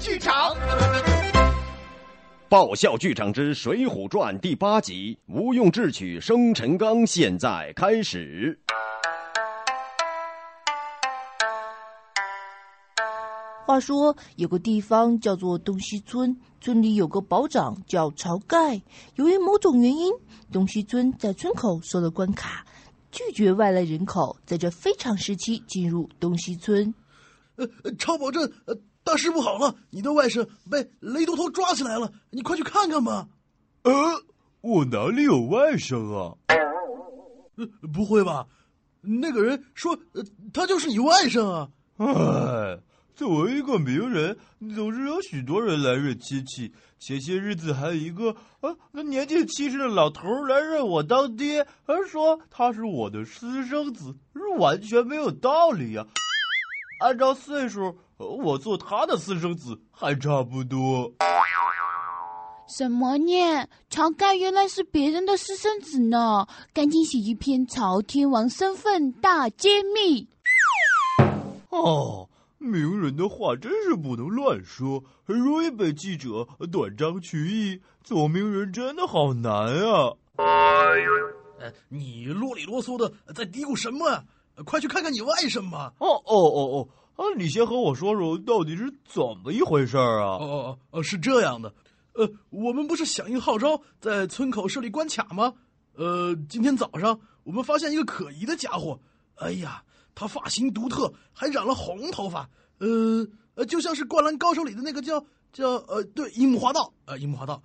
剧场。爆笑剧场之《水浒传》第八集《吴用智取生辰纲》现在开始。话说有个地方叫做东西村，村里有个保长叫晁盖。由于某种原因，东西村在村口设了关卡，拒绝外来人口在这非常时期进入东西村。呃，超保镇，呃，大事不好了！你的外甥被雷头头抓起来了，你快去看看吧。呃，我哪里有外甥啊？呃，不会吧？那个人说，呃，他就是你外甥啊！哎。作为一个名人，总是有许多人来认亲戚。前些日子还有一个啊，那年近七十的老头来认我当爹，还说他是我的私生子，是完全没有道理呀。按照岁数，我做他的私生子还差不多。什么呢？晁盖原来是别人的私生子呢！赶紧写一篇朝天王身份大揭秘。哦。名人的话真是不能乱说，很容易被记者断章取义。做名人真的好难啊！呃，你啰里啰嗦的在嘀咕什么？快去看看你外甥吧！哦哦哦哦！啊，你先和我说说到底是怎么一回事啊？哦哦哦，是这样的，呃，我们不是响应号召在村口设立关卡吗？呃，今天早上我们发现一个可疑的家伙。哎呀！他发型独特，还染了红头发，呃呃，就像是《灌篮高手》里的那个叫叫呃，对，樱木花道，呃，樱木花道。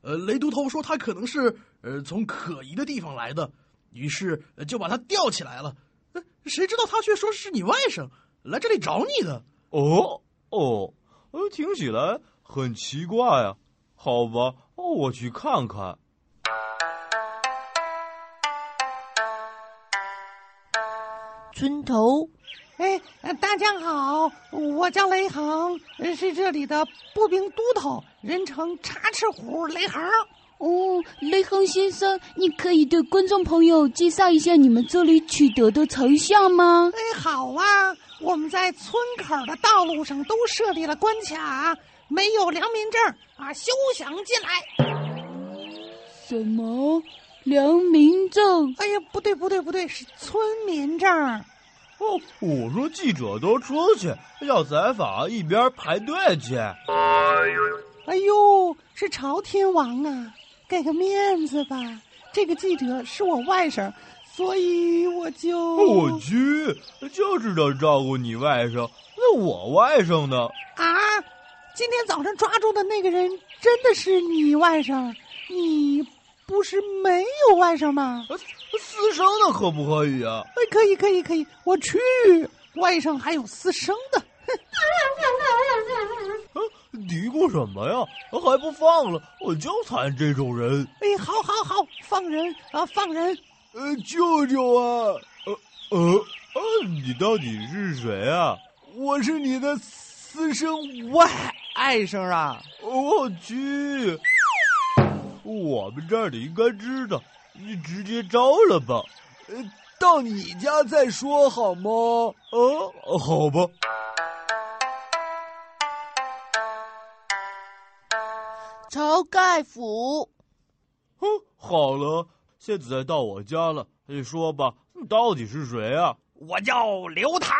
呃，雷都头说他可能是呃从可疑的地方来的，于是就把他吊起来了。呃，谁知道他却说是你外甥来这里找你的。哦哦，呃，听起来很奇怪呀。好吧，我去看看。村头，哎，大家好，我叫雷恒，是这里的步兵都头，人称插翅虎雷横。哦，雷横先生，你可以对观众朋友介绍一下你们这里取得的成效吗？哎，好啊，我们在村口的道路上都设立了关卡，没有良民证啊，休想进来。什么？良民证？哎呀，不对不对不对，是村民证。哦，我说记者都出去要采访，一边排队去。哎呦，是朝天王啊，给个面子吧。这个记者是我外甥，所以我就……我去，就知道照顾你外甥。那我外甥呢？啊，今天早上抓住的那个人真的是你外甥？你？不是没有外甥吗？私生的可不可以啊？哎，可以，可以，可以，我去。外甥还有私生的，哼！嘀咕什么呀？还不放了？我就惨这种人。哎，好，好，好，放人啊，放人！呃，舅舅啊，呃，呃，呃，你到底是谁啊？我是你的私生外外甥啊！我去。我们这里应该知道，你直接招了吧，呃，到你家再说好吗？啊，好吧。晁盖府，哼，好了，现在到我家了，你说吧，你到底是谁啊？我叫刘唐，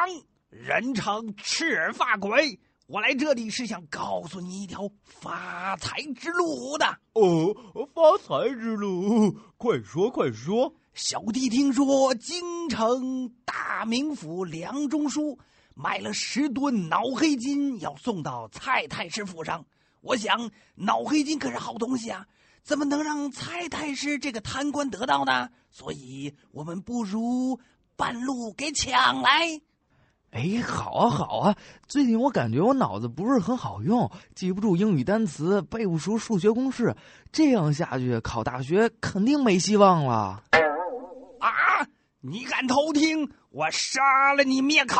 人称赤发鬼。我来这里是想告诉你一条发财之路的哦，发财之路，快说快说！小弟听说京城大名府梁中书买了十吨脑黑金，要送到蔡太师府上。我想脑黑金可是好东西啊，怎么能让蔡太师这个贪官得到呢？所以我们不如半路给抢来。哎，好啊，好啊！最近我感觉我脑子不是很好用，记不住英语单词，背不熟数学公式，这样下去考大学肯定没希望了。啊！你敢偷听，我杀了你灭口！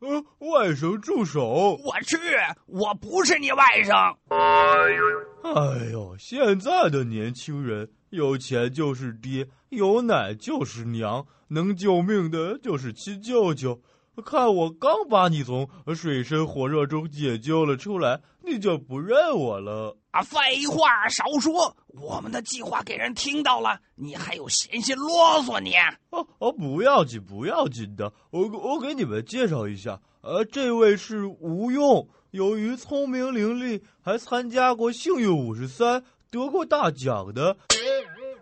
呃，外甥住手！我去，我不是你外甥。哎呦，现在的年轻人，有钱就是爹，有奶就是娘，能救命的就是亲舅舅。看我刚把你从水深火热中解救了出来，你就不认我了？啊，废话少说，我们的计划给人听到了，你还有闲心啰嗦你？哦哦，不要紧，不要紧的，我我给你们介绍一下，呃，这位是吴用，由于聪明伶俐，还参加过幸运五十三，得过大奖的，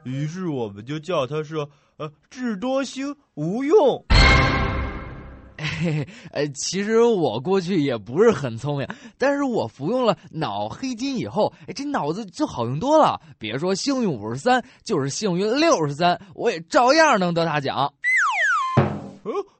于是我们就叫他是呃智多星吴用。嘿嘿，呃，其实我过去也不是很聪明，但是我服用了脑黑金以后，哎，这脑子就好用多了。别说幸运五十三，就是幸运六十三，我也照样能得大奖。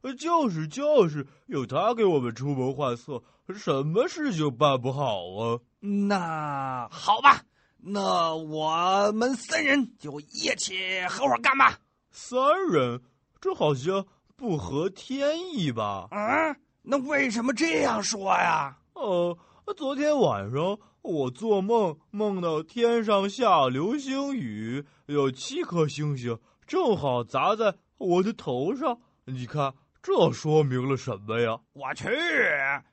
呃，就是就是，有他给我们出谋划策，什么事情办不好啊？那好吧，那我们三人就一起合伙干吧。三人，这好像。不合天意吧？啊，那为什么这样说呀？呃，昨天晚上我做梦，梦到天上下流星雨，有七颗星星正好砸在我的头上。你看，这说明了什么呀？我去，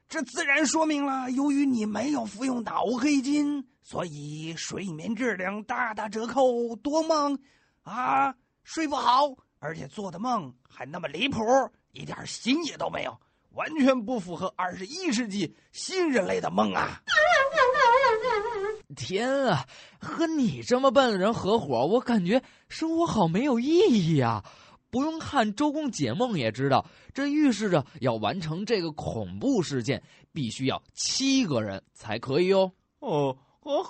这自然说明了，由于你没有服用脑黑金，所以睡眠质量大打折扣，多梦啊，睡不好。而且做的梦还那么离谱，一点新意都没有，完全不符合二十一世纪新人类的梦啊！天啊，和你这么笨的人合伙，我感觉生活好没有意义啊！不用看周公解梦也知道，这预示着要完成这个恐怖事件，必须要七个人才可以哦。哦，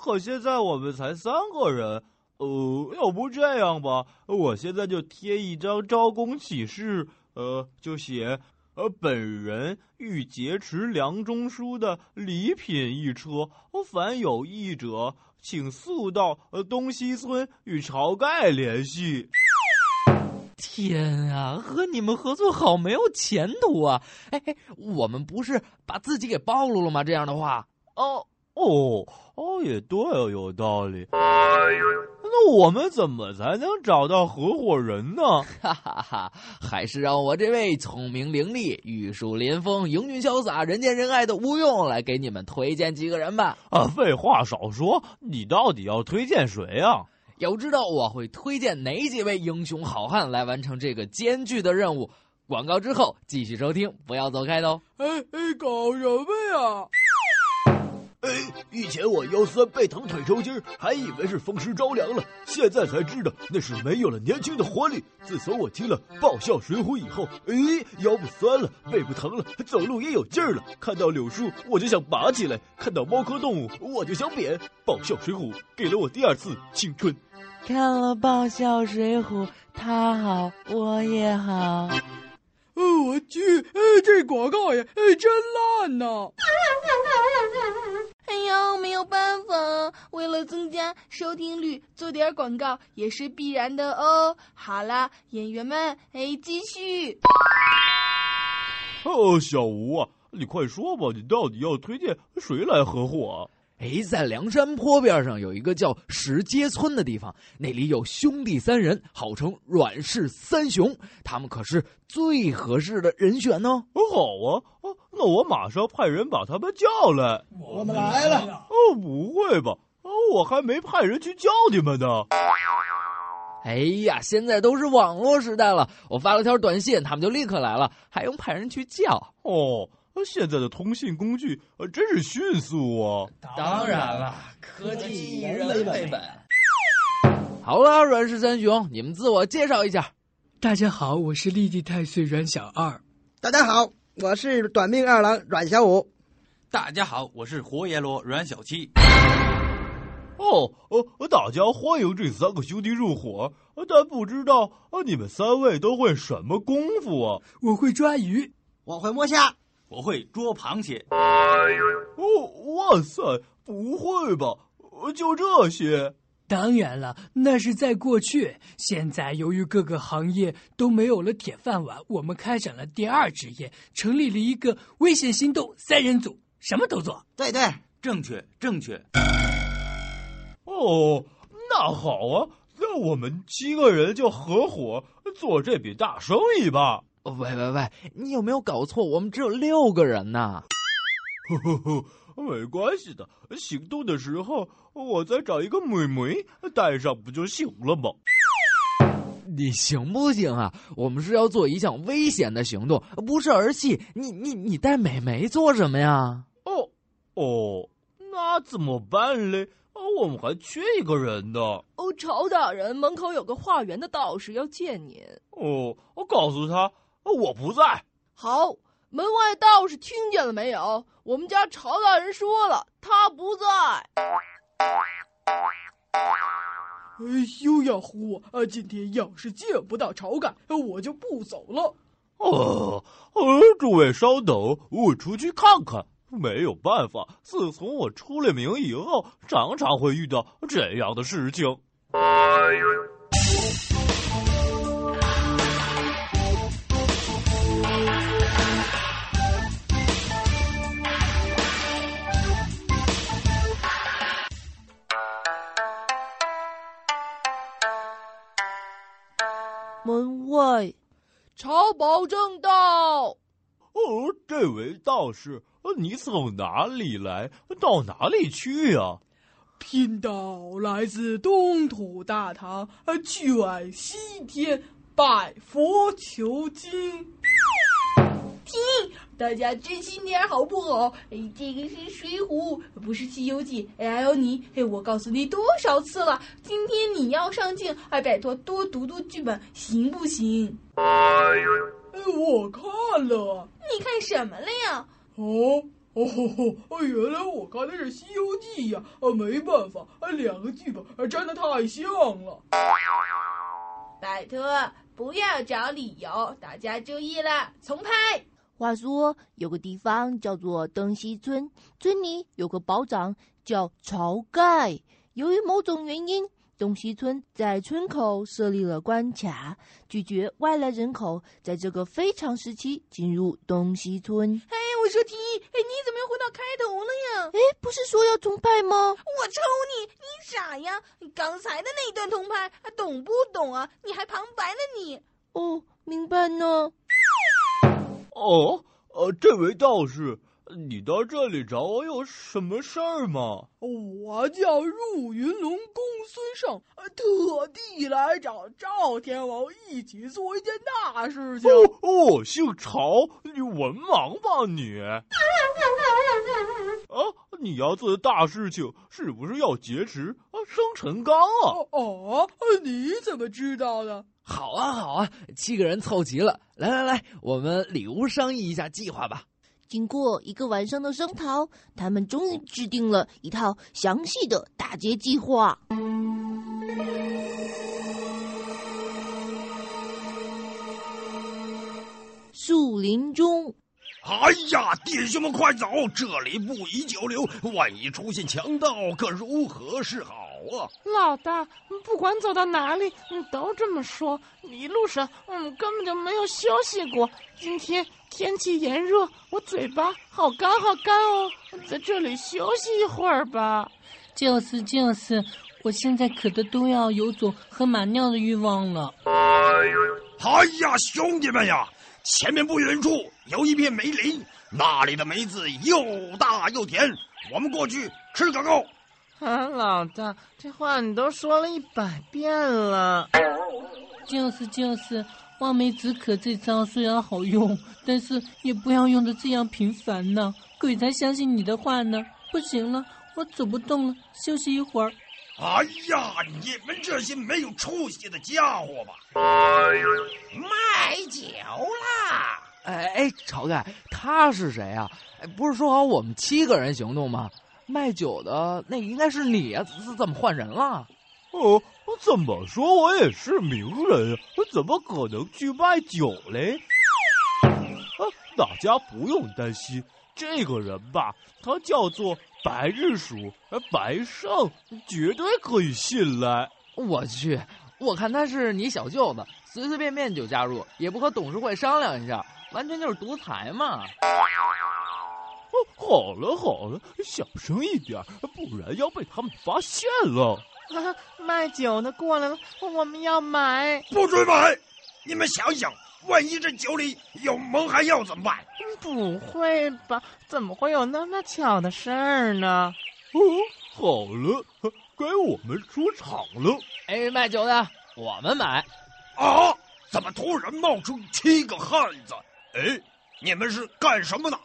可现在我们才三个人。呃，要不这样吧，我现在就贴一张招工启事，呃，就写，呃，本人欲劫持梁中书的礼品一车，凡有意者，请速到呃东西村与晁盖联系。天啊，和你们合作好没有前途啊！哎哎，我们不是把自己给暴露了吗？这样的话，哦哦哦，也对哦，有道理。那我们怎么才能找到合伙人呢？哈哈哈，还是让我这位聪明伶俐、玉树临风、英俊潇洒、人见人爱的吴用来给你们推荐几个人吧。啊，废话少说，你到底要推荐谁啊？要知道我会推荐哪几位英雄好汉来完成这个艰巨的任务。广告之后继续收听，不要走开哦。哎哎，搞什么呀？哎，以前我腰酸背疼腿抽筋，还以为是风湿着凉了，现在才知道那是没有了年轻的活力。自从我听了《爆笑水浒》以后，哎，腰不酸了，背不疼了，走路也有劲儿了。看到柳树我就想拔起来，看到猫科动物我就想扁。《爆笑水浒》给了我第二次青春。看了《爆笑水浒》，他好，我也好。哦，我去，哎，这广告也哎真烂呐！哎呀，没有办法，为了增加收听率，做点广告也是必然的哦。好了，演员们，哎，继续。哦，小吴啊，你快说吧，你到底要推荐谁来合伙？哎，在梁山坡边上有一个叫石街村的地方，那里有兄弟三人，号称阮氏三雄，他们可是最合适的人选呢。哦好啊，那我马上派人把他们叫来。我们来了。哦，不会吧？哦，我还没派人去叫你们呢。哎呀，现在都是网络时代了，我发了条短信，他们就立刻来了，还用派人去叫？哦。现在的通信工具呃真是迅速啊！当然了，科技以人为本。好了，阮氏三雄，你们自我介绍一下。大家好，我是立地太岁阮小二。大家好，我是短命二郎阮小五。大家好，我是活阎罗阮小七。哦，呃，大家欢迎这三个兄弟入伙，但不知道啊，你们三位都会什么功夫啊？我会抓鱼，我会摸虾。我会捉螃蟹。哦，哇塞，不会吧？就这些？当然了，那是在过去。现在由于各个行业都没有了铁饭碗，我们开展了第二职业，成立了一个危险行动三人组，什么都做。对对，正确正确。哦，那好啊，那我们七个人就合伙做这笔大生意吧。喂喂喂，你有没有搞错？我们只有六个人呢。呵呵呵，没关系的，行动的时候我再找一个美眉带上不就行了吗？你行不行啊？我们是要做一项危险的行动，不是儿戏。你你你带美眉做什么呀？哦哦，那怎么办嘞？我们还缺一个人呢。哦，曹大人，门口有个化缘的道士要见您。哦，我告诉他我不在。好，门外道士听见了没有？我们家曹大人说了，他不在。哎呦呀呼！啊，今天要是见不到晁盖，我就不走了。哦，呃，诸位稍等，我出去看看。没有办法，自从我出了名以后，常常会遇到这样的事情。曹保正道。哦，这位道士。你从哪里来？到哪里去呀？贫道来自东土大唐，去往西天拜佛求经。听，大家真心点好不好？哎，这个是《水浒》，不是《西游记》。哎还有你，哎，我告诉你多少次了，今天你要上镜，哎，拜托多读读剧本，行不行？哎，我看了。你看什么了呀？哦哦哦！原来我看的是《西游记》呀！啊，没办法，啊，两个剧本真的太像了。拜托，不要找理由！大家注意了，重拍。话说有个地方叫做登西村，村里有个保长叫晁盖。由于某种原因。东西村在村口设立了关卡，拒绝外来人口在这个非常时期进入东西村。哎，我说提，哎，你怎么又回到开头了呀？哎，不是说要重拍吗？我抽你，你傻呀！你刚才的那一段重拍，懂不懂啊？你还旁白了你？哦，明白呢。哦，呃，这位道士。你到这里找我有什么事儿吗？我叫入云龙公孙胜，特地来找赵天王一起做一件大事情。哦，姓曹，你文盲吧你？啊，你要做的大事情是不是要劫持啊生辰纲啊？哦，你怎么知道的？好啊，好啊，七个人凑齐了，来来来，我们里屋商议一下计划吧。经过一个晚上的商讨，他们终于制定了一套详细的打劫计划。树林中，哎呀，弟兄们快走，这里不宜久留，万一出现强盗，可如何是好啊？老大，不管走到哪里，你都这么说。一路上，嗯，根本就没有休息过。今天。天气炎热，我嘴巴好干好干哦，在这里休息一会儿吧。就是就是，我现在渴的都要有种喝马尿的欲望了。哎呀，兄弟们呀，前面不远处有一片梅林，那里的梅子又大又甜，我们过去吃个够。啊，老大，这话你都说了一百遍了。就是就是。望梅止渴这招虽然好用，但是也不要用的这样频繁呢。鬼才相信你的话呢！不行了，我走不动了，休息一会儿。哎呀，你们这些没有出息的家伙吧！卖酒啦！哎哎，晁盖，他是谁啊？哎，不是说好我们七个人行动吗？卖酒的那应该是你啊，怎么换人了？哦。怎么说我也是名人，我怎么可能去卖酒嘞？啊，大家不用担心，这个人吧，他叫做白日鼠，白胜，绝对可以信赖。我去，我看他是你小舅子，随随便便就加入，也不和董事会商量一下，完全就是独裁嘛。哦，好了好了，小声一点，不然要被他们发现了。卖酒的过来了，我们要买，不准买！你们想想，万一这酒里有蒙汗药怎么办？不会吧？怎么会有那么巧的事儿呢？哦，好了，该我们出场了。哎，卖酒的，我们买。啊！怎么突然冒出七个汉子？哎，你们是干什么的？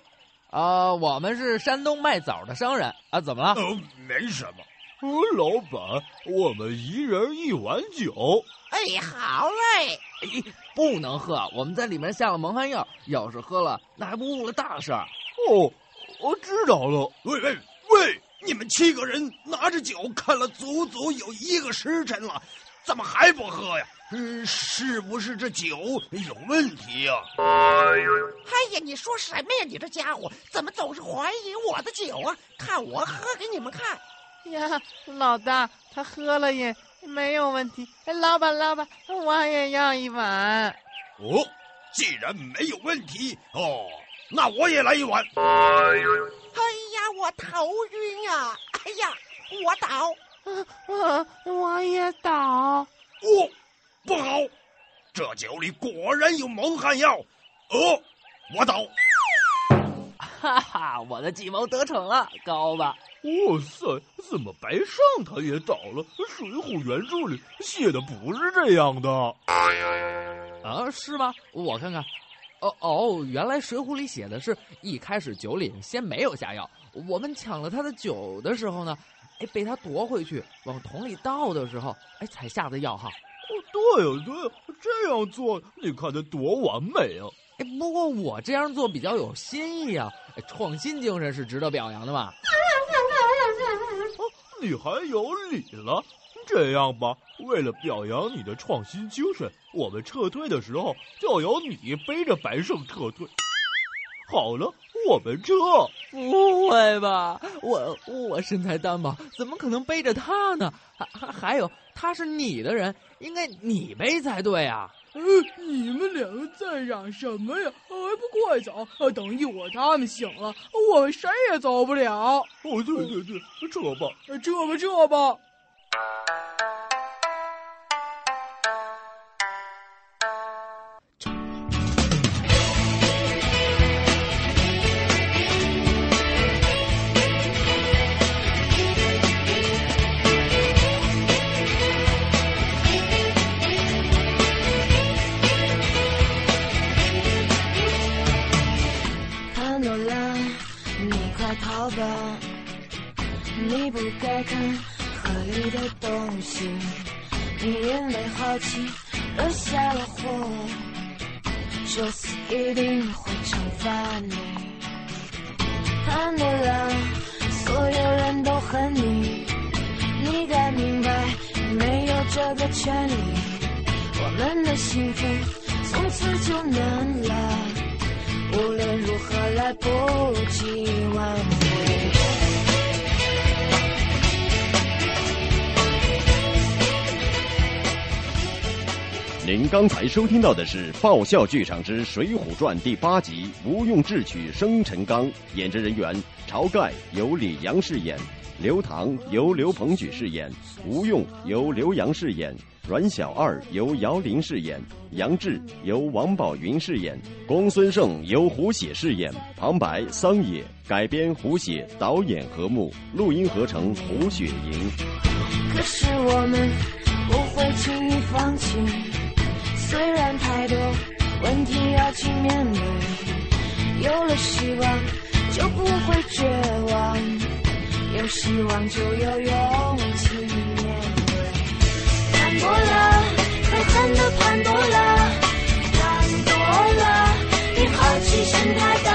啊，我们是山东卖枣的商人啊。怎么了？呃，没什么。呃，老板，我们一人一碗酒。哎，好嘞。哎，不能喝，我们在里面下了蒙汗药，要是喝了，那还不误了大事儿。哦，我知道了。喂喂喂！你们七个人拿着酒看了足足有一个时辰了，怎么还不喝呀？嗯，是不是这酒有问题呀？哎呀，你说什么呀？你这家伙怎么总是怀疑我的酒啊？看我喝给你们看。呀，老大他喝了也没有问题。老板，老板，我也要一碗。哦，既然没有问题，哦，那我也来一碗。哎呀，我头晕啊！哎呀，我倒。我我也倒。哦，不好，这酒里果然有蒙汗药。哦，我倒。哈哈，我的计谋得逞了，高吧？哇塞，怎么白胜他也倒了？《水浒原著》里写的不是这样的。啊，是吗？我看看。哦哦，原来《水浒》里写的是一开始酒里先没有下药，我们抢了他的酒的时候呢，哎，被他夺回去往桶里倒的时候，哎，才下的药哈。哦，对呀对呀，这样做你看得多完美啊！哎，不过我这样做比较有新意啊，创新精神是值得表扬的嘛。哦，你还有理了。这样吧，为了表扬你的创新精神，我们撤退的时候就由你背着白胜撤退。好了，我们撤。不会吧？我我身材单薄，怎么可能背着他呢？还还还有，他是你的人，应该你背才对啊。呃，你们两个在嚷什么呀？还不快走！等一会儿他们醒了，我们谁也走不了。哦，对对对，撤吧，撤吧，撤吧。吧！你不该看河里的东西，你因为好奇惹下了祸，这次一定会惩罚你。潘多拉，所有人都恨你，你该明白没有这个权利，我们的幸福从此就难了。无论如何来不及挽回。您刚才收听到的是《爆笑剧场之水浒传》第八集《无用智取生辰纲》，演职人员：晁盖由李阳饰演，刘唐由刘鹏举饰演，吴用由刘洋饰演，阮小二由姚玲饰演，杨志由王宝云饰演，公孙胜由胡写饰演，旁白桑野，改编胡写，导演何木，录音合成胡雪莹。可是我们不会轻易放弃，虽然太多问题要去面对，有了希望就不会绝望，有希望就有勇气面对。看多拉，可恨的潘多拉，潘多拉，你好奇心太大。